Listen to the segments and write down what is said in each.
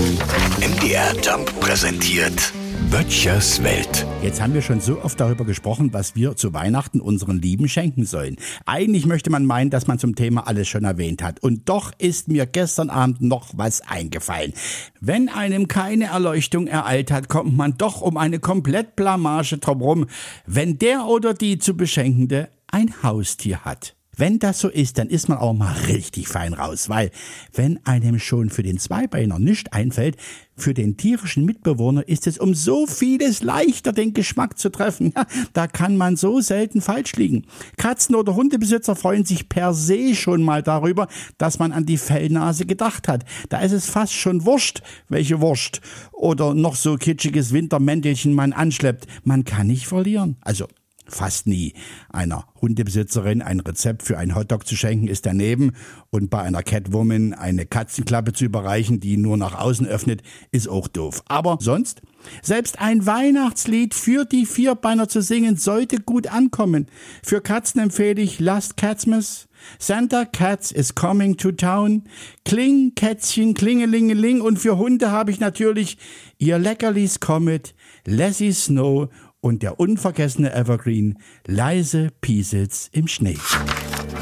MDR Jump präsentiert Böttchers Welt. Jetzt haben wir schon so oft darüber gesprochen, was wir zu Weihnachten unseren Lieben schenken sollen. Eigentlich möchte man meinen, dass man zum Thema alles schon erwähnt hat. Und doch ist mir gestern Abend noch was eingefallen. Wenn einem keine Erleuchtung ereilt hat, kommt man doch um eine komplett Blamage drumherum, wenn der oder die zu beschenkende ein Haustier hat. Wenn das so ist, dann ist man auch mal richtig fein raus, weil wenn einem schon für den Zweibeiner nicht einfällt, für den tierischen Mitbewohner ist es um so vieles leichter, den Geschmack zu treffen. Ja, da kann man so selten falsch liegen. Katzen- oder Hundebesitzer freuen sich per se schon mal darüber, dass man an die Fellnase gedacht hat. Da ist es fast schon wurscht, welche Wurst oder noch so kitschiges Wintermäntelchen man anschleppt. Man kann nicht verlieren. Also fast nie. Einer Hundebesitzerin ein Rezept für einen Hotdog zu schenken ist daneben und bei einer Catwoman eine Katzenklappe zu überreichen, die nur nach außen öffnet, ist auch doof. Aber sonst? Selbst ein Weihnachtslied für die Vierbeiner zu singen sollte gut ankommen. Für Katzen empfehle ich Last Catsmas. Santa Cats is coming to town. Kling, Kätzchen, klingelingeling. Und für Hunde habe ich natürlich ihr Leckerlis Comet, Lassie Snow und der unvergessene Evergreen Leise Piesitz im Schnee.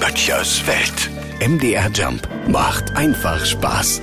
Böttchers Welt. MDR Jump macht einfach Spaß.